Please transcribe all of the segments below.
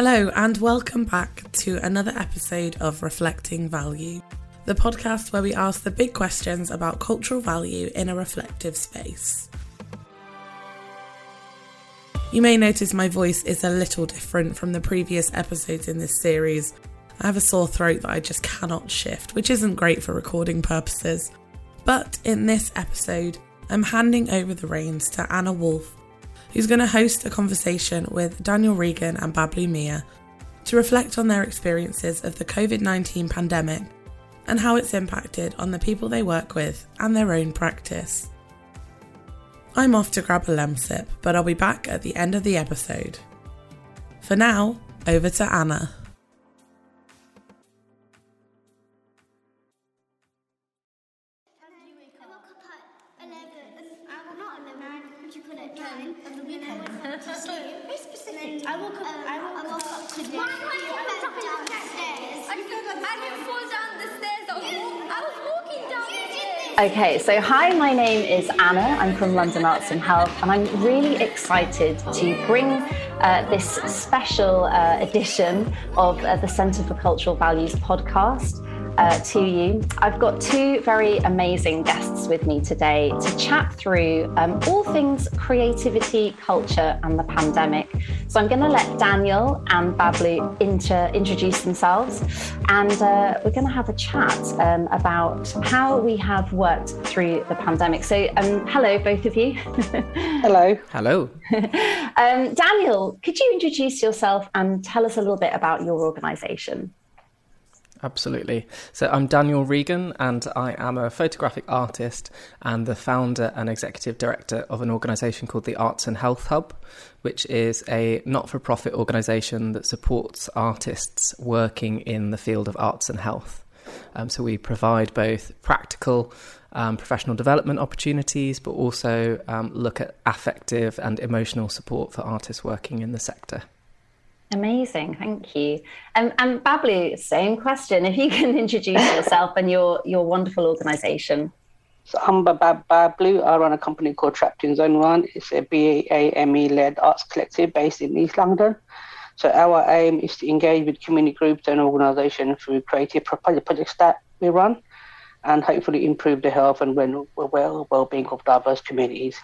Hello, and welcome back to another episode of Reflecting Value, the podcast where we ask the big questions about cultural value in a reflective space. You may notice my voice is a little different from the previous episodes in this series. I have a sore throat that I just cannot shift, which isn't great for recording purposes. But in this episode, I'm handing over the reins to Anna Wolf, who's going to host a conversation with Daniel Regan and Bablu Mia to reflect on their experiences of the COVID 19 pandemic and how it's impacted on the people they work with and their own practice. I'm off to grab a lemsip, but I'll be back at the end of the episode. For now, over to Anna. I woke up. I woke up today. Why do I fell downstairs? I didn't fall down the stairs. I was, walk, I was walking down the stairs. Okay, so hi, my name is Anna. I'm from London Arts and Health, and I'm really excited to bring uh, this special uh, edition of uh, the Centre for Cultural Values podcast uh, to you. I've got two very amazing guests with me today to chat through um, all things creativity, culture, and the pandemic. So I'm going to let Daniel and Bablu inter- introduce themselves, and uh, we're going to have a chat um, about how we have worked through the pandemic. So, um, hello, both of you. hello. Hello. Um, Daniel, could you introduce yourself and tell us a little bit about your organisation? Absolutely. So I'm Daniel Regan, and I am a photographic artist and the founder and executive director of an organisation called the Arts and Health Hub, which is a not for profit organisation that supports artists working in the field of arts and health. Um, so we provide both practical um, professional development opportunities, but also um, look at affective and emotional support for artists working in the sector. Amazing, thank you. Um, and Bablu, same question. If you can introduce yourself and your your wonderful organisation. So I'm Bab Bablu. I run a company called Trapped in Zone One. It's a BAME led arts collective based in East London. So our aim is to engage with community groups and organisations through creative projects that we run, and hopefully improve the health and well well being of diverse communities.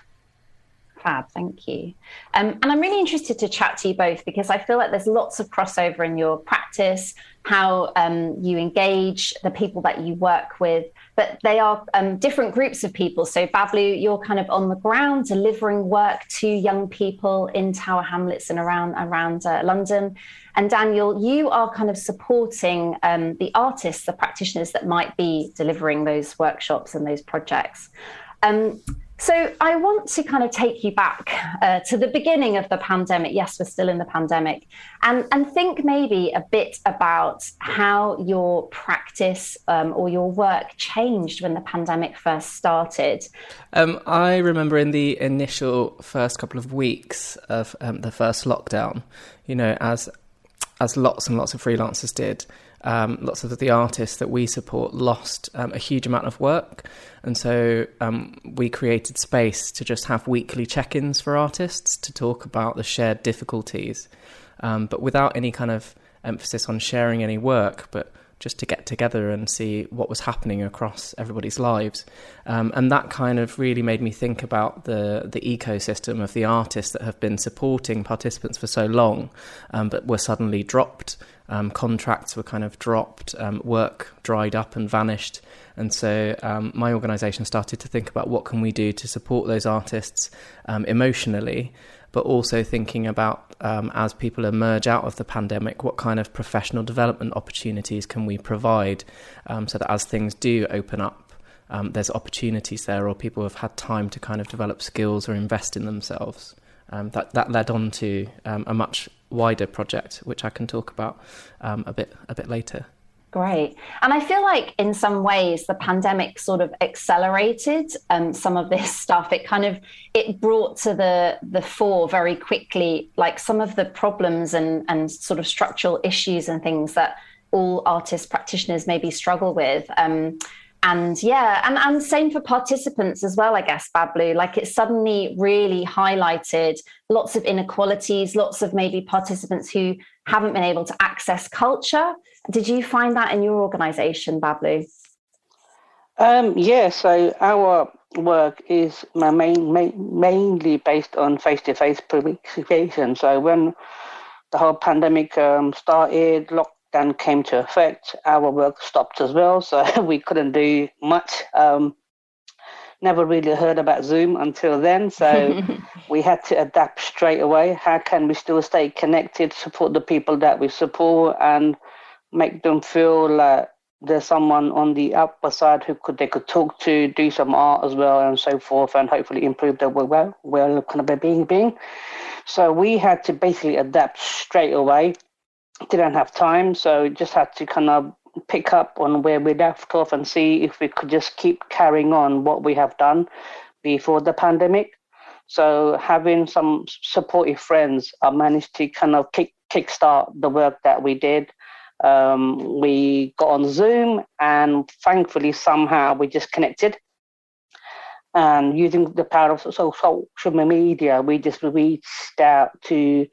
Fab, thank you. Um, and I'm really interested to chat to you both because I feel like there's lots of crossover in your practice, how um, you engage the people that you work with, but they are um, different groups of people. So, Bablu, you're kind of on the ground delivering work to young people in Tower Hamlets and around around uh, London. And Daniel, you are kind of supporting um, the artists, the practitioners that might be delivering those workshops and those projects. Um, so I want to kind of take you back uh, to the beginning of the pandemic. Yes, we're still in the pandemic, and and think maybe a bit about how your practice um, or your work changed when the pandemic first started. Um, I remember in the initial first couple of weeks of um, the first lockdown, you know, as as lots and lots of freelancers did, um, lots of the artists that we support lost um, a huge amount of work. And so um, we created space to just have weekly check ins for artists to talk about the shared difficulties, um, but without any kind of emphasis on sharing any work, but just to get together and see what was happening across everybody's lives. Um, and that kind of really made me think about the, the ecosystem of the artists that have been supporting participants for so long, um, but were suddenly dropped. Um, contracts were kind of dropped, um, work dried up and vanished. And so um, my organisation started to think about what can we do to support those artists um, emotionally but also thinking about um, as people emerge out of the pandemic, what kind of professional development opportunities can we provide um, so that as things do open up, there's opportunities there, or people have had time to kind of develop skills or invest in themselves. That that led on to a much wider project, which I can talk about um, a bit a bit later. Great. And I feel like in some ways the pandemic sort of accelerated um, some of this stuff. It kind of it brought to the the fore very quickly like some of the problems and and sort of structural issues and things that all artists practitioners maybe struggle with. Um, and yeah, and, and same for participants as well, I guess, Bablu. Like it suddenly really highlighted lots of inequalities, lots of maybe participants who haven't been able to access culture. Did you find that in your organization, Bablu? Um, yeah, so our work is main, main, mainly based on face-to-face participation. So when the whole pandemic um, started, lockdown came to effect, our work stopped as well. So we couldn't do much. Um, never really heard about Zoom until then. So we had to adapt straight away. How can we still stay connected, support the people that we support, and make them feel like there's someone on the upper side who could they could talk to, do some art as well, and so forth, and hopefully improve their well, well kind of being being. So we had to basically adapt straight away. Didn't have time, so just had to kind of pick up on where we left off and see if we could just keep carrying on what we have done before the pandemic. So having some supportive friends, I managed to kind of kick kickstart the work that we did um, we got on Zoom, and thankfully, somehow we just connected. And using the power of social media, we just reached out to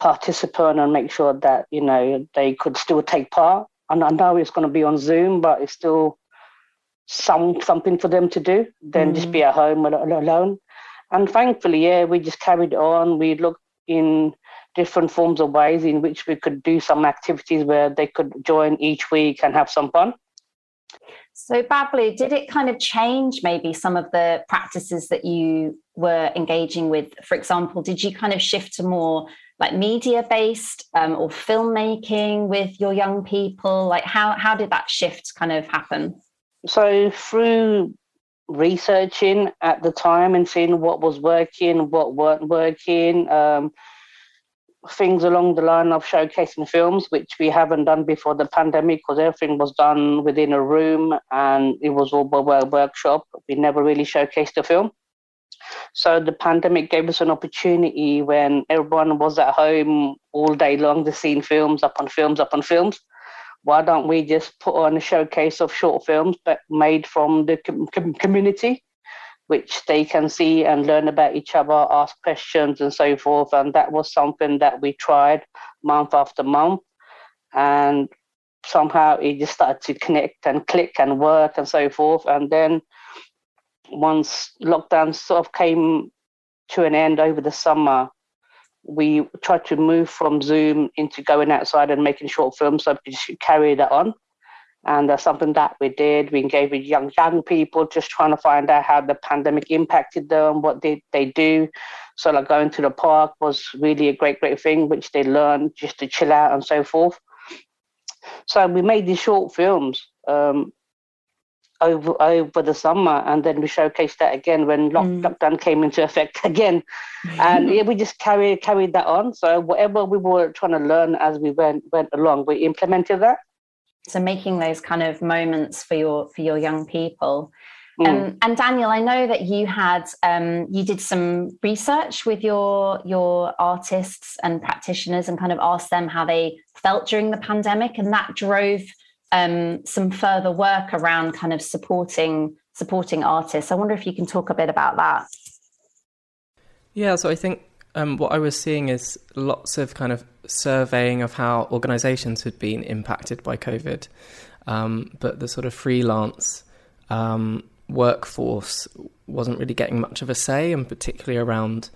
participants and make sure that you know they could still take part. And I know it's going to be on Zoom, but it's still some something for them to do than mm. just be at home alone. And thankfully, yeah, we just carried on. We looked in different forms of ways in which we could do some activities where they could join each week and have some fun. So, Bablu, did it kind of change maybe some of the practices that you were engaging with? For example, did you kind of shift to more like media based um, or filmmaking with your young people? Like, how, how did that shift kind of happen? So, through researching at the time and seeing what was working, what weren't working, um, things along the line of showcasing films, which we haven't done before the pandemic because everything was done within a room and it was all a workshop. We never really showcased the film. So the pandemic gave us an opportunity when everyone was at home all day long, to seeing films up on films up on films. Why don't we just put on a showcase of short films but made from the com- community? which they can see and learn about each other, ask questions, and so forth. And that was something that we tried month after month. And somehow it just started to connect and click and work and so forth. And then once lockdown sort of came to an end over the summer, we tried to move from Zoom into going outside and making short films so we could carry that on and that's something that we did. We engaged with young young people, just trying to find out how the pandemic impacted them, what did they do. So like going to the park was really a great, great thing, which they learned just to chill out and so forth. So we made these short films um, over over the summer, and then we showcased that again when lock, mm. lockdown came into effect again, and yeah, we just carried carried that on. So whatever we were trying to learn as we went went along, we implemented that so making those kind of moments for your for your young people mm. um, and daniel i know that you had um, you did some research with your your artists and practitioners and kind of asked them how they felt during the pandemic and that drove um, some further work around kind of supporting supporting artists i wonder if you can talk a bit about that yeah so i think um, what I was seeing is lots of kind of surveying of how organisations had been impacted by COVID, um, but the sort of freelance um, workforce wasn't really getting much of a say, and particularly around.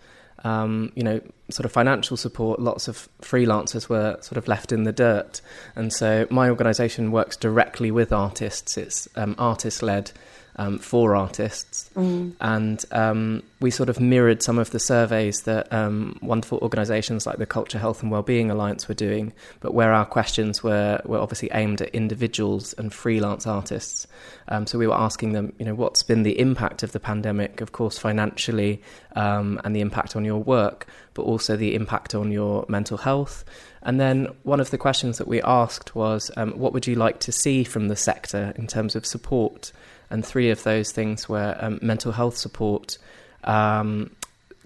Um, you know, sort of financial support, lots of freelancers were sort of left in the dirt. And so my organisation works directly with artists. It's um, artist led um, for artists. Mm. And um, we sort of mirrored some of the surveys that um, wonderful organisations like the Culture, Health and Wellbeing Alliance were doing, but where our questions were, were obviously aimed at individuals and freelance artists. Um, so we were asking them, you know, what's been the impact of the pandemic, of course, financially, um, and the impact on your work, but also the impact on your mental health. And then one of the questions that we asked was, um, what would you like to see from the sector in terms of support? And three of those things were um, mental health support, um,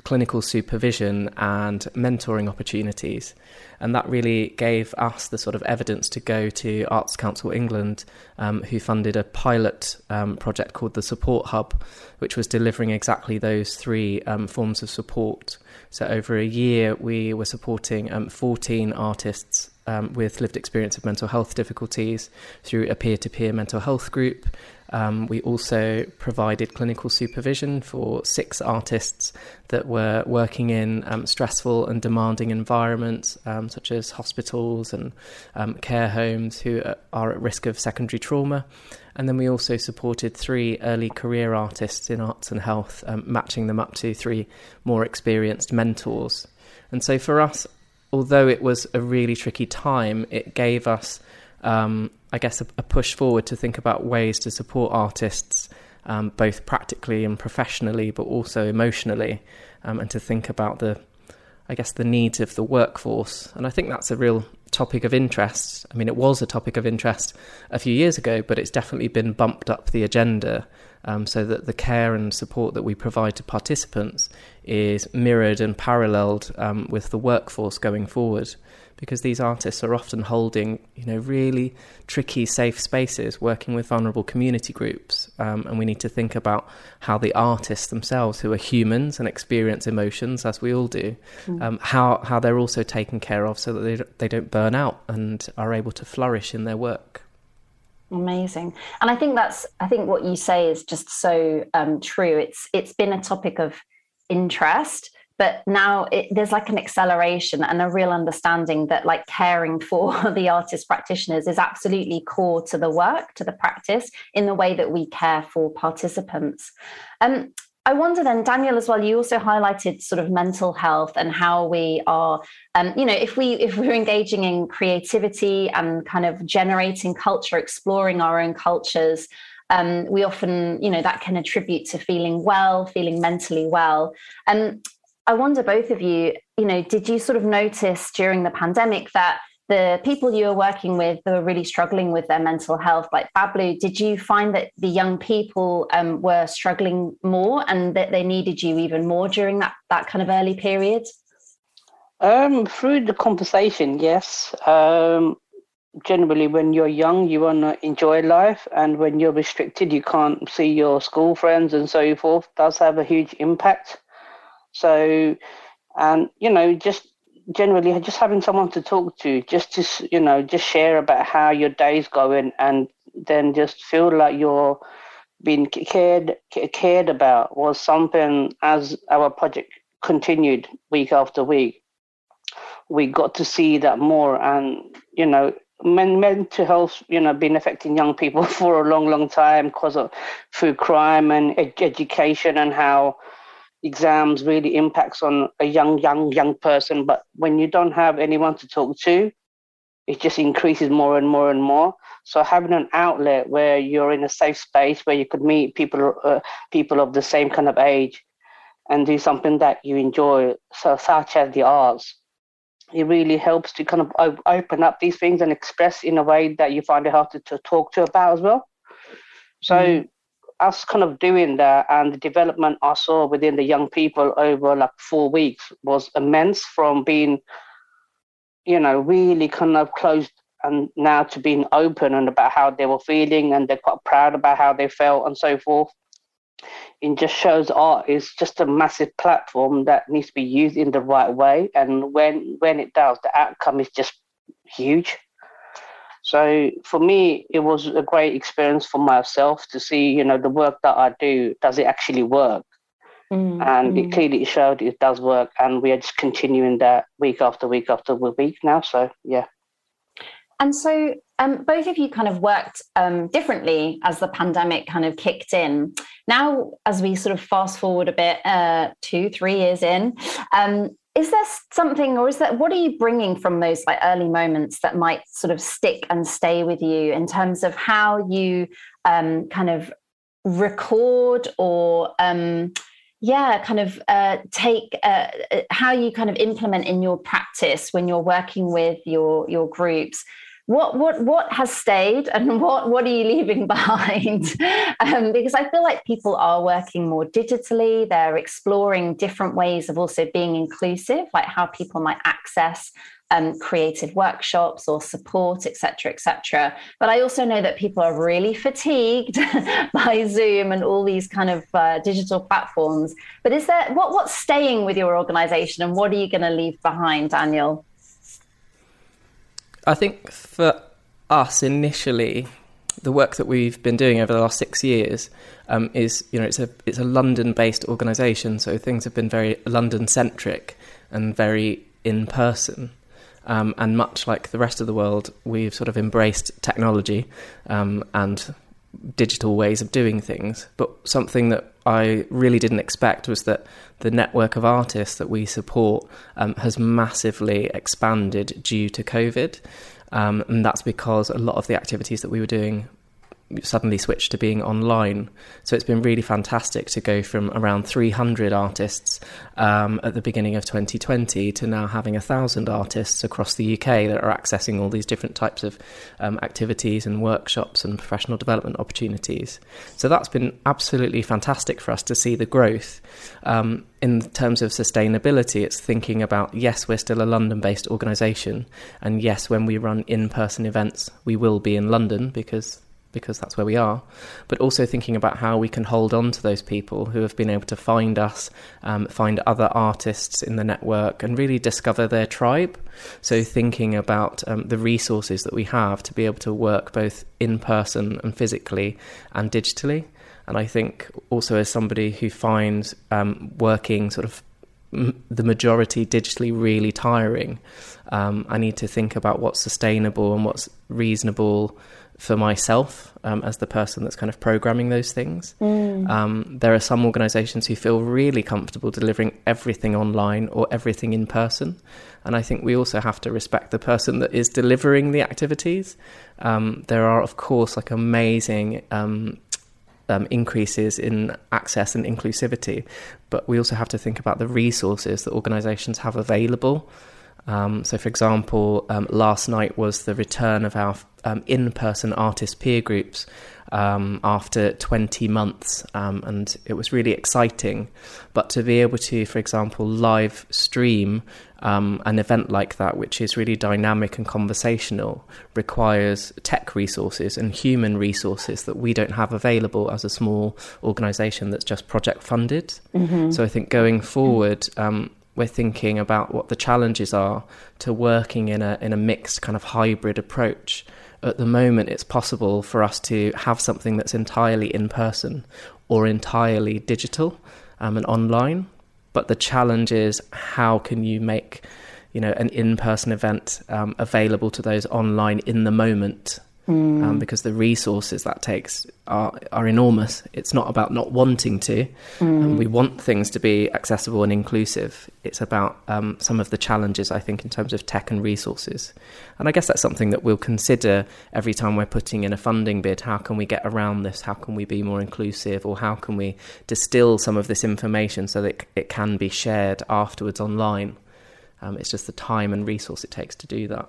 clinical supervision and mentoring opportunities. And that really gave us the sort of evidence to go to Arts Council England, um, who funded a pilot um, project called the Support Hub, which was delivering exactly those three um, forms of support. So, over a year, we were supporting um, 14 artists um, with lived experience of mental health difficulties through a peer to peer mental health group. Um, we also provided clinical supervision for six artists that were working in um, stressful and demanding environments, um, such as hospitals and um, care homes, who are at risk of secondary trauma. And then we also supported three early career artists in arts and health, um, matching them up to three more experienced mentors. And so for us, although it was a really tricky time, it gave us um, I guess, a, a, push forward to think about ways to support artists, um, both practically and professionally, but also emotionally, um, and to think about the, I guess, the needs of the workforce. And I think that's a real topic of interest. I mean, it was a topic of interest a few years ago, but it's definitely been bumped up the agenda um, so that the care and support that we provide to participants is mirrored and paralleled um, with the workforce going forward because these artists are often holding, you know, really tricky, safe spaces, working with vulnerable community groups, um, and we need to think about how the artists themselves, who are humans and experience emotions as we all do, mm. um, how how they're also taken care of so that they they don't burn out and are able to flourish in their work. Amazing, and I think that's I think what you say is just so um, true. It's it's been a topic of interest but now it, there's like an acceleration and a real understanding that like caring for the artist practitioners is absolutely core to the work to the practice in the way that we care for participants um, I wonder then, Daniel, as well. You also highlighted sort of mental health and how we are, um, you know, if we if we're engaging in creativity and kind of generating culture, exploring our own cultures, um, we often, you know, that can attribute to feeling well, feeling mentally well. And um, I wonder, both of you, you know, did you sort of notice during the pandemic that the people you were working with were really struggling with their mental health, like Bablu, did you find that the young people um, were struggling more and that they needed you even more during that, that kind of early period? Um, through the conversation, yes. Um, generally, when you're young, you want to enjoy life, and when you're restricted, you can't see your school friends and so forth. Does have a huge impact. So, and you know, just generally just having someone to talk to, just to you know, just share about how your day's going, and then just feel like you're being cared cared about was something as our project continued week after week. We got to see that more, and you know, men, mental health, you know, been affecting young people for a long, long time because of through crime and ed- education and how exams really impacts on a young, young, young person. But when you don't have anyone to talk to, it just increases more and more and more. So having an outlet where you're in a safe space where you could meet people, uh, people of the same kind of age, and do something that you enjoy, so such as the arts, it really helps to kind of open up these things and express in a way that you find it hard to, to talk to about as well. So mm us kind of doing that and the development I saw within the young people over like four weeks was immense from being, you know, really kind of closed and now to being open and about how they were feeling and they're quite proud about how they felt and so forth. It just shows art is just a massive platform that needs to be used in the right way. And when when it does, the outcome is just huge. So for me, it was a great experience for myself to see, you know, the work that I do, does it actually work? Mm, and mm. it clearly showed it does work. And we are just continuing that week after week after week now. So, yeah. And so, um, both of you kind of worked um, differently as the pandemic kind of kicked in. Now, as we sort of fast forward a bit, uh, two, three years in, um, is there something or is that what are you bringing from those like early moments that might sort of stick and stay with you in terms of how you um, kind of record or um, yeah kind of uh, take uh, uh, how you kind of implement in your practice when you're working with your your groups what what what has stayed and what what are you leaving behind? Um, because i feel like people are working more digitally. They're exploring different ways of also being inclusive like how people might access um, creative workshops or support etc etc but i also know that people are really fatigued by zoom and all these kind of uh, digital platforms. But is there what what's staying with your organization and what are you going to leave behind daniel I think for us initially, the work that we've been doing over the last six years um, is, you know, it's a it's a London-based organisation, so things have been very London-centric and very in person. Um, and much like the rest of the world, we've sort of embraced technology um, and digital ways of doing things. But something that I really didn't expect was that the network of artists that we support um, has massively expanded due to COVID. Um, and that's because a lot of the activities that we were doing suddenly switched to being online. So it's been really fantastic to go from around 300 artists um, at the beginning of 2020 to now having a thousand artists across the UK that are accessing all these different types of um, activities and workshops and professional development opportunities. So that's been absolutely fantastic for us to see the growth. Um, in terms of sustainability, it's thinking about yes, we're still a London based organisation, and yes, when we run in person events, we will be in London because because that's where we are, but also thinking about how we can hold on to those people who have been able to find us, um, find other artists in the network, and really discover their tribe. So, thinking about um, the resources that we have to be able to work both in person and physically and digitally. And I think also as somebody who finds um, working sort of the majority digitally really tiring, um, I need to think about what's sustainable and what's reasonable for myself um, as the person that's kind of programming those things. Mm. Um, there are some organizations who feel really comfortable delivering everything online or everything in person. And I think we also have to respect the person that is delivering the activities. Um, there are, of course, like amazing um, um, increases in access and inclusivity, but we also have to think about the resources that organizations have available. Um, so, for example, um, last night was the return of our um, in person artist peer groups um, after 20 months, um, and it was really exciting. But to be able to, for example, live stream um, an event like that, which is really dynamic and conversational, requires tech resources and human resources that we don't have available as a small organisation that's just project funded. Mm-hmm. So I think going forward, um, we're thinking about what the challenges are to working in a in a mixed kind of hybrid approach. At the moment, it's possible for us to have something that's entirely in person or entirely digital um, and online. But the challenge is how can you make you know an in person event um, available to those online in the moment mm. um, because the resources that takes are are enormous. It's not about not wanting to. Mm. we want things to be accessible and inclusive. It's about um, some of the challenges I think in terms of tech and resources. And I guess that's something that we'll consider every time we're putting in a funding bid. How can we get around this? How can we be more inclusive? Or how can we distill some of this information so that it can be shared afterwards online? Um, it's just the time and resource it takes to do that.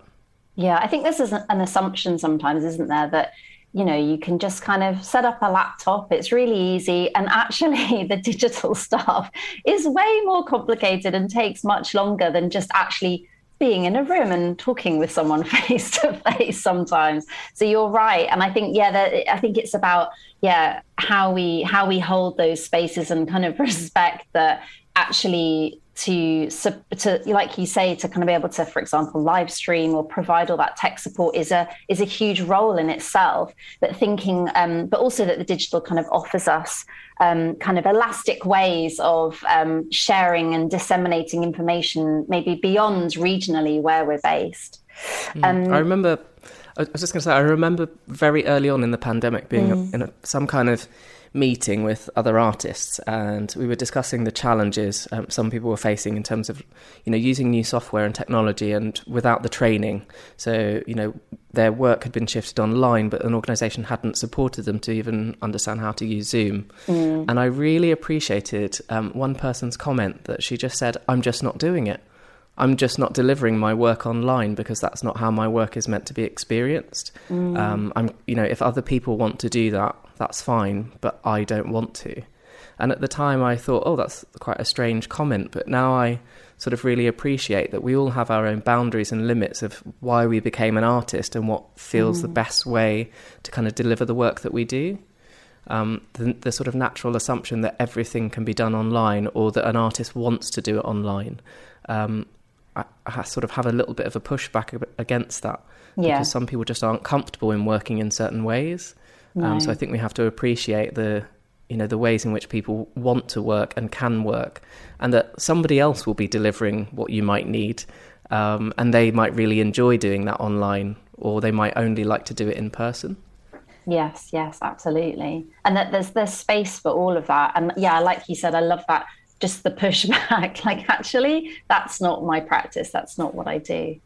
Yeah, I think this is an assumption sometimes, isn't there, that you know you can just kind of set up a laptop it's really easy and actually the digital stuff is way more complicated and takes much longer than just actually being in a room and talking with someone face to face sometimes. So you're right and i think yeah that, i think it's about yeah how we how we hold those spaces and kind of respect that actually to to like you say to kind of be able to for example live stream or provide all that tech support is a is a huge role in itself but thinking um, but also that the digital kind of offers us um, kind of elastic ways of um, sharing and disseminating information maybe beyond regionally where we're based mm. i remember i was just going to say i remember very early on in the pandemic being mm. in a, some kind of meeting with other artists, and we were discussing the challenges um, some people were facing in terms of, you know, using new software and technology, and without the training. So, you know, their work had been shifted online, but an organisation hadn't supported them to even understand how to use Zoom. Mm. And I really appreciated um, one person's comment that she just said, "I'm just not doing it." I'm just not delivering my work online because that's not how my work is meant to be experienced. Mm. Um, I'm, you know, if other people want to do that, that's fine, but I don't want to. And at the time, I thought, oh, that's quite a strange comment. But now I sort of really appreciate that we all have our own boundaries and limits of why we became an artist and what feels mm. the best way to kind of deliver the work that we do. Um, the, the, sort of natural assumption that everything can be done online or that an artist wants to do it online. Um, I, I, sort of have a little bit of a pushback against that yeah. because some people just aren't comfortable in working in certain ways. No. Um, so I think we have to appreciate the you know the ways in which people want to work and can work, and that somebody else will be delivering what you might need, um, and they might really enjoy doing that online, or they might only like to do it in person. Yes, yes, absolutely, and that there's there's space for all of that, and yeah, like you said, I love that. Just the pushback, like actually, that's not my practice. That's not what I do.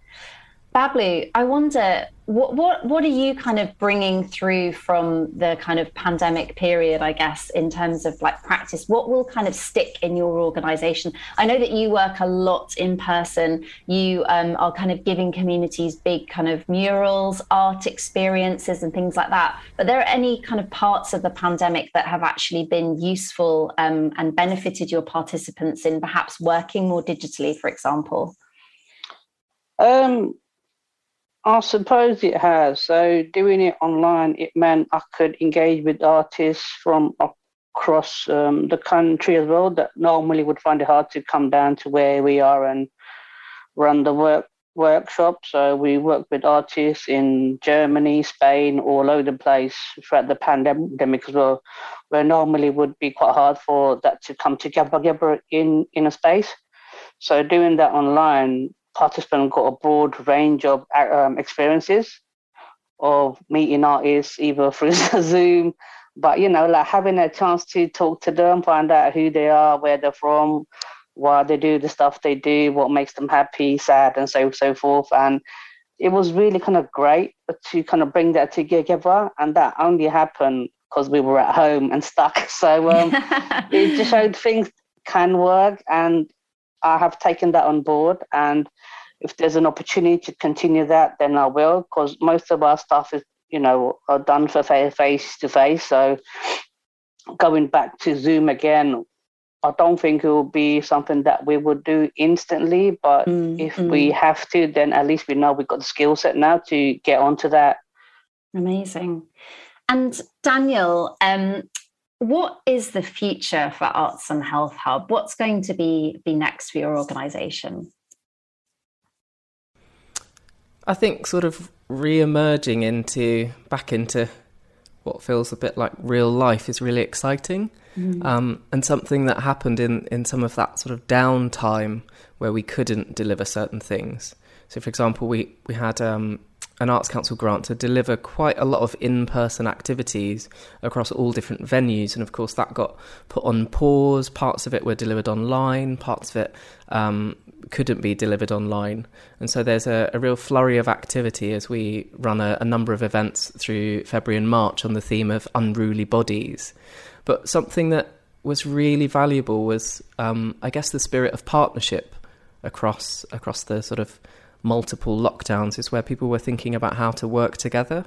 Bablu, I wonder what what what are you kind of bringing through from the kind of pandemic period, I guess, in terms of like practice? What will kind of stick in your organization? I know that you work a lot in person. You um, are kind of giving communities big kind of murals, art experiences, and things like that. But there are any kind of parts of the pandemic that have actually been useful um, and benefited your participants in perhaps working more digitally, for example? Um, I suppose it has. So doing it online, it meant I could engage with artists from across um, the country as well that normally would find it hard to come down to where we are and run the work workshop. So we work with artists in Germany, Spain, all over the place throughout the pandemic as well, where normally would be quite hard for that to come together in in a space. So doing that online participant got a broad range of um, experiences of meeting artists either through Zoom, but you know, like having a chance to talk to them, find out who they are, where they're from, why they do the stuff they do, what makes them happy, sad, and so so forth. And it was really kind of great to kind of bring that together, and that only happened because we were at home and stuck. So um, it just showed things can work, and I have taken that on board. And if there's an opportunity to continue that, then I will, because most of our stuff is, you know, are done for face to face. So going back to Zoom again, I don't think it will be something that we would do instantly. But mm, if mm. we have to, then at least we know we've got the skill set now to get onto that. Amazing. And Daniel, um, what is the future for Arts and Health Hub? What's going to be, be next for your organisation? I think sort of re-emerging into back into what feels a bit like real life is really exciting, mm. um, and something that happened in in some of that sort of downtime where we couldn't deliver certain things. So, for example, we we had um, an Arts Council grant to deliver quite a lot of in person activities across all different venues. And of course, that got put on pause. Parts of it were delivered online, parts of it um, couldn't be delivered online. And so there's a, a real flurry of activity as we run a, a number of events through February and March on the theme of unruly bodies. But something that was really valuable was, um, I guess, the spirit of partnership across across the sort of multiple lockdowns is where people were thinking about how to work together.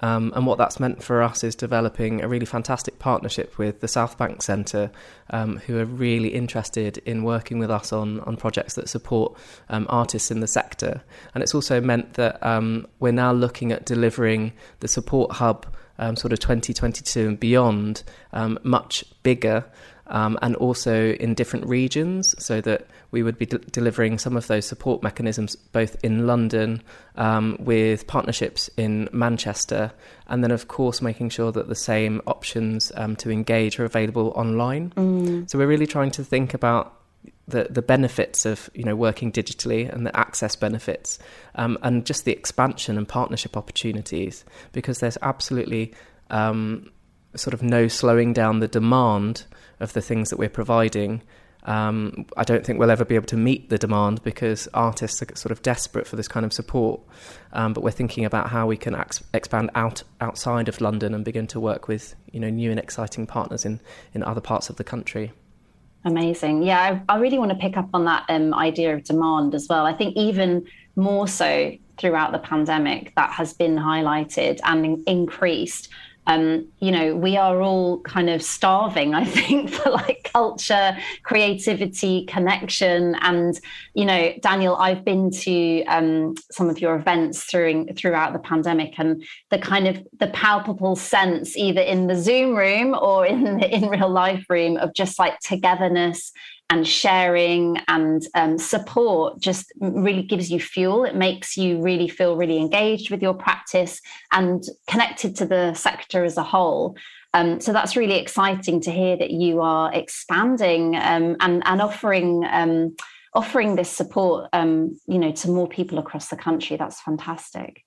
Um, and what that's meant for us is developing a really fantastic partnership with the Southbank Centre, um, who are really interested in working with us on, on projects that support um, artists in the sector. And it's also meant that um, we're now looking at delivering the support hub um, sort of 2022 and beyond um, much bigger um, and also in different regions, so that we would be de- delivering some of those support mechanisms both in London um, with partnerships in Manchester, and then, of course, making sure that the same options um, to engage are available online. Mm. So, we're really trying to think about the, the benefits of you know working digitally and the access benefits um, and just the expansion and partnership opportunities because there's absolutely um, sort of no slowing down the demand of the things that we're providing. Um, I don't think we'll ever be able to meet the demand because artists are sort of desperate for this kind of support. Um, but we're thinking about how we can ex- expand out outside of London and begin to work with you know new and exciting partners in, in other parts of the country. Amazing. Yeah, I, I, really want to pick up on that um, idea of demand as well. I think even more so throughout the pandemic, that has been highlighted and in- increased um, you know, we are all kind of starving, I think, for like culture, creativity, connection. And, you know, Daniel, I've been to um, some of your events through, throughout the pandemic and the kind of the palpable sense, either in the Zoom room or in the in real life room of just like togetherness and sharing and um, support just really gives you fuel. It makes you really feel really engaged with your practice and connected to the sector as a whole. Um, so that's really exciting to hear that you are expanding um, and, and offering um, offering this support, um, you know, to more people across the country. That's fantastic.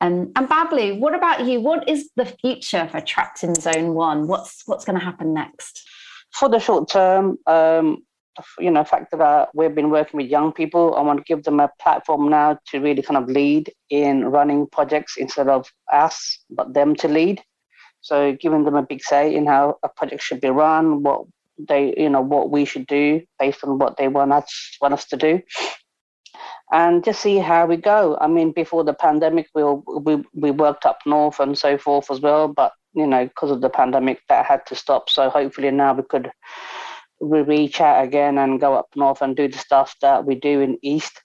Um, and Bablu, what about you? What is the future for Trapped in Zone One? What's what's going to happen next? For the short term, you know, fact that uh, we've been working with young people, I want to give them a platform now to really kind of lead in running projects instead of us, but them to lead. So giving them a big say in how a project should be run, what they, you know, what we should do based on what they want us want us to do, and just see how we go. I mean, before the pandemic, we we we worked up north and so forth as well, but you know, because of the pandemic, that had to stop. So hopefully now we could we reach out again and go up north and do the stuff that we do in east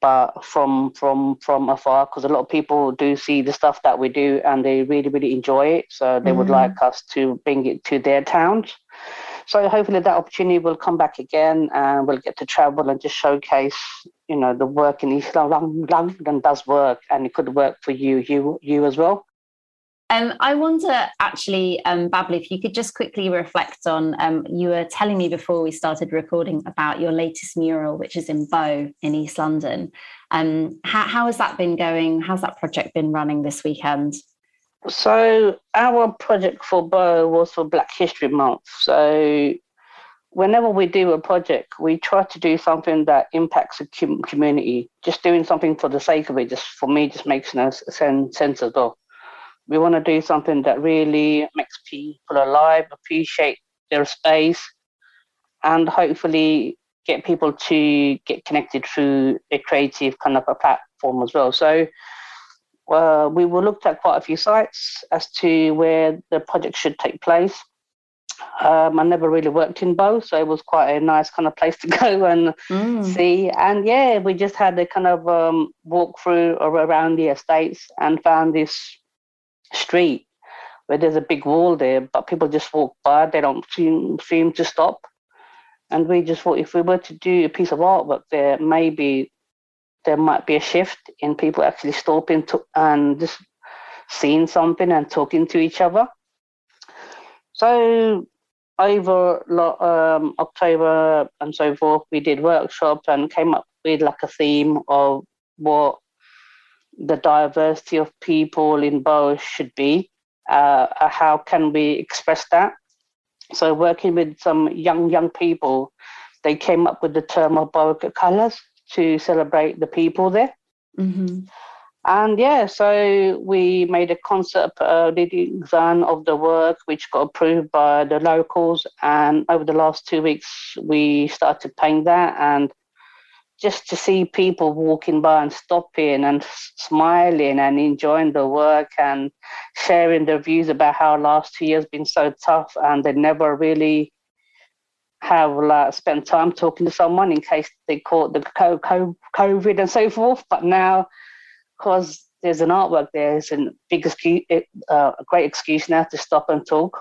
but from from from afar because a lot of people do see the stuff that we do and they really really enjoy it. So they mm. would like us to bring it to their towns. So hopefully that opportunity will come back again and we'll get to travel and just showcase you know the work in east london does work and it could work for you you you as well um, I wonder, actually, um, if you could just quickly reflect on. Um, you were telling me before we started recording about your latest mural, which is in Bow in East London. Um, how, how has that been going? How's that project been running this weekend? So, our project for Bow was for Black History Month. So, whenever we do a project, we try to do something that impacts the community. Just doing something for the sake of it, just for me, just makes no sense as well. We want to do something that really makes people alive, appreciate their space, and hopefully get people to get connected through a creative kind of a platform as well. So uh, we were looked at quite a few sites as to where the project should take place. Um, I never really worked in Bow, so it was quite a nice kind of place to go and mm. see. And yeah, we just had a kind of um, walk through around the estates and found this street where there's a big wall there, but people just walk by. They don't seem seem to stop. And we just thought if we were to do a piece of artwork there, maybe there might be a shift in people actually stopping to, and just seeing something and talking to each other. So over um, October and so forth, we did workshops and came up with like a theme of what the diversity of people in Bow should be. Uh, uh, how can we express that? So working with some young young people, they came up with the term of Bowick colours to celebrate the people there. Mm-hmm. And yeah, so we made a concept uh, design of the work, which got approved by the locals. And over the last two weeks, we started painting that, and just to see people walking by and stopping and smiling and enjoying the work and sharing their views about how last two years been so tough and they never really have like, spent time talking to someone in case they caught the COVID and so forth. But now, because there's an artwork there, it's a big excuse, uh, a great excuse now to stop and talk,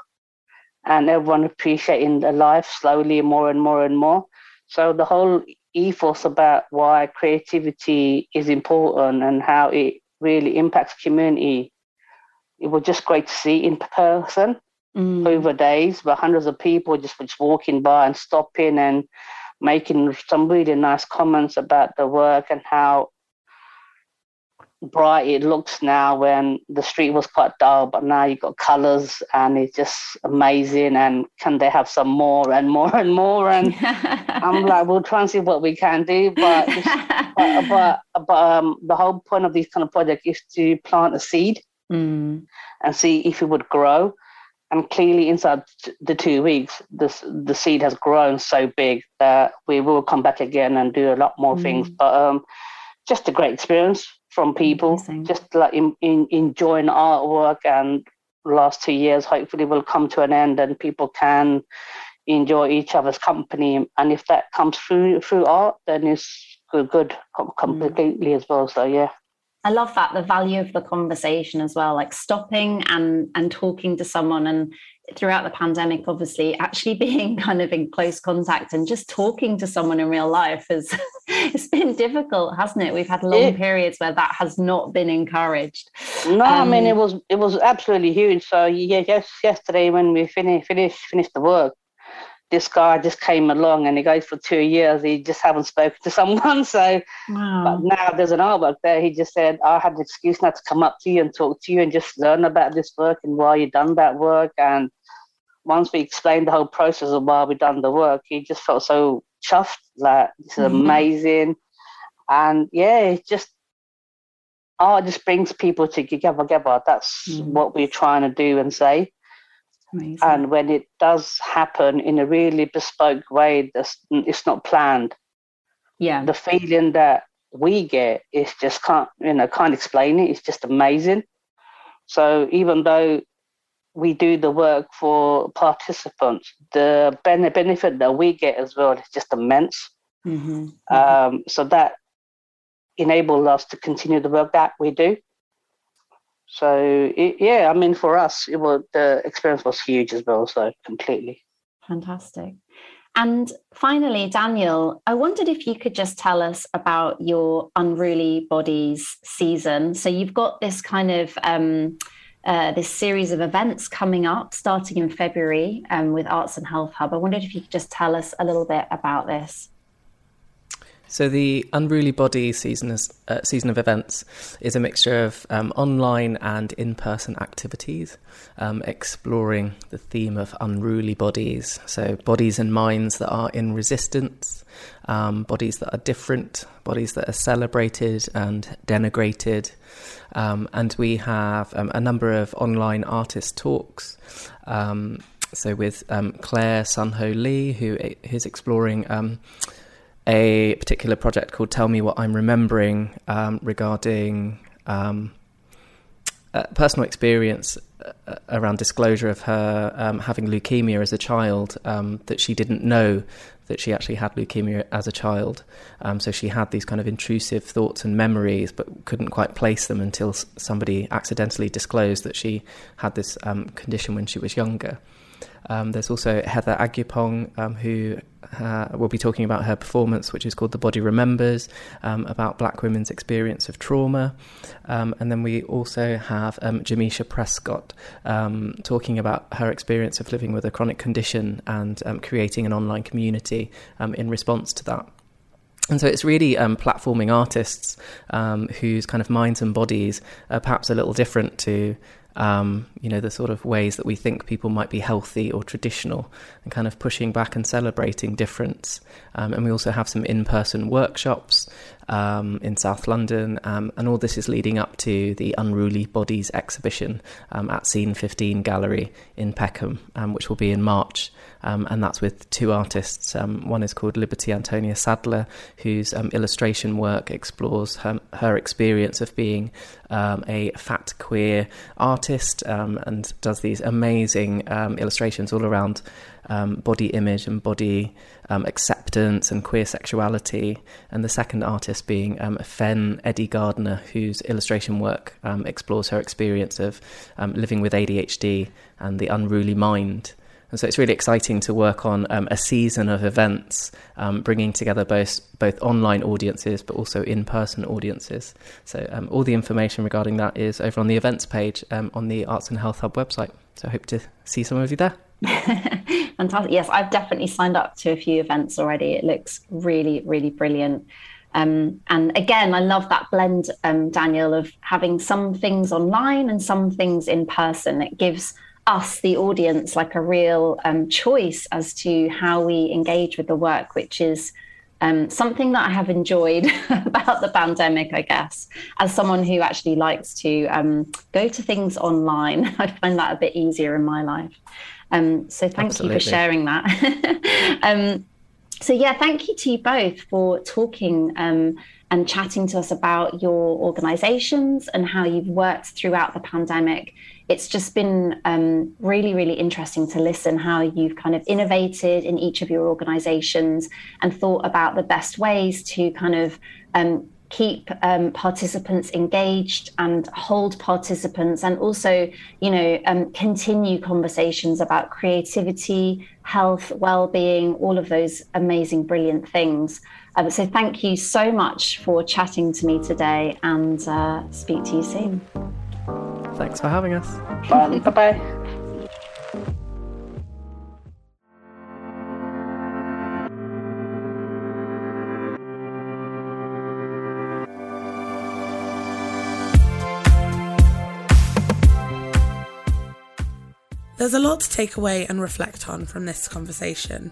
and everyone appreciating the life slowly more and more and more. So the whole ethos about why creativity is important and how it really impacts community. It was just great to see in person mm. over days, but hundreds of people just just walking by and stopping and making some really nice comments about the work and how bright it looks now when the street was quite dull, but now you've got colours and it's just amazing. And can they have some more and more and more? And I'm like, we'll try and see what we can do. But but, but, but um, the whole point of these kind of project is to plant a seed mm. and see if it would grow. And clearly, inside the two weeks, this the seed has grown so big that we will come back again and do a lot more mm. things. But um, just a great experience from people, Amazing. just like in, in, enjoying artwork. And last two years, hopefully, will come to an end, and people can enjoy each other's company. And if that comes through through art, then it's good, good completely mm. as well. So yeah. I love that the value of the conversation as well, like stopping and and talking to someone and throughout the pandemic, obviously, actually being kind of in close contact and just talking to someone in real life has it's been difficult, hasn't it? We've had long yeah. periods where that has not been encouraged. No, um, I mean it um, was it was absolutely huge. So yeah, just yesterday when we finished finished finished the work, this guy just came along and he goes for two years. He just haven't spoken to someone. So, wow. but now there's an artwork there. He just said, I had an excuse not to come up to you and talk to you and just learn about this work and why you done that work. And once we explained the whole process of why we done the work, he just felt so chuffed. Like, this is mm-hmm. amazing. And yeah, it just, art just brings people together. together. That's mm-hmm. what we're trying to do and say. Amazing. And when it does happen in a really bespoke way, that's, it's not planned. Yeah. The feeling that we get is just can't, you know, can't explain it. It's just amazing. So even though we do the work for participants, the benefit that we get as well is just immense. Mm-hmm. mm-hmm. Um, so that enables us to continue the work that we do. So it, yeah, I mean, for us, it was the experience was huge as well. So completely fantastic. And finally, Daniel, I wondered if you could just tell us about your Unruly Bodies season. So you've got this kind of um, uh, this series of events coming up starting in February um, with Arts and Health Hub. I wondered if you could just tell us a little bit about this. So the Unruly Body season, is, uh, season of events is a mixture of um, online and in-person activities, um, exploring the theme of unruly bodies. So bodies and minds that are in resistance, um, bodies that are different, bodies that are celebrated and denigrated. Um, and we have um, a number of online artist talks. Um, so with Claire Sunho Lee, who is exploring a particular project called Tell Me What I'm Remembering um, regarding um, personal experience uh, around disclosure of her um, having leukemia as a child, um, that she didn't know that she actually had leukemia as a child. Um, so she had these kind of intrusive thoughts and memories, but couldn't quite place them until somebody accidentally disclosed that she had this um, condition when she was younger. Um, there's also Heather Agyepong, um, who uh, will be talking about her performance, which is called The Body Remembers, um, about black women's experience of trauma. Um, and then we also have um, Jamisha Prescott um, talking about her experience of living with a chronic condition and creating an online community in response to that. And so it's really um, platforming artists um, whose kind of minds and bodies are perhaps a little different to um, you know, the sort of ways that we think people might be healthy or traditional, and kind of pushing back and celebrating difference. Um, and we also have some in person workshops um, in South London, um, and all this is leading up to the Unruly Bodies exhibition um, at Scene 15 Gallery in Peckham, um, which will be in March. Um, and that's with two artists. Um, one is called Liberty Antonia Sadler, whose illustration work explores her, her experience of being a fat queer artist and does these amazing illustrations all around um, body image and body um, acceptance and queer sexuality. And the second artist being um, Fen Eddie Gardner, whose illustration work um, explores her experience of um, living with ADHD and the unruly mind. And so it's really exciting to work on um, a season of events, um, bringing together both both online audiences but also in person audiences. So um, all the information regarding that is over on the events page on the Arts and Health Hub website. So I hope to see some of you there. Fantastic. Yes, I've definitely signed up to a few events already. It looks really, really brilliant. Um, and again, I love that blend, um, Daniel, of having some things online and some things in person. It gives us, the audience, like a real um, choice as to how we engage with the work, which is Um, something that I have enjoyed about the pandemic, I guess, as someone who actually likes to um, go to things online, I find that a bit easier in my life. Um, so thank Absolutely. you for sharing that. um, so yeah, thank you to you both for talking um, and chatting to us about your organizations and how you've worked throughout the pandemic. It's just been um, really, really interesting to listen how you've kind of innovated in each of your organizations and thought about the best ways to kind of um, keep um, participants engaged and hold participants and also you know um, continue conversations about creativity health well-being all of those amazing brilliant things. Um, so thank you so much for chatting to me today and uh, speak to you soon thanks for having us. Bye-bye. There's a lot to take away and reflect on from this conversation,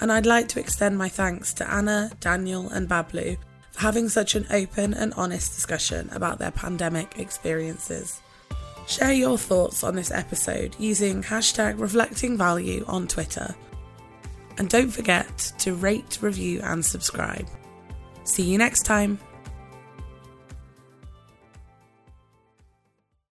and I'd like to extend my thanks to Anna, Daniel, and Bablu for having such an open and honest discussion about their pandemic experiences. Share your thoughts on this episode using hashtag reflectingvalue on Twitter. And don't forget to rate, review, and subscribe. See you next time.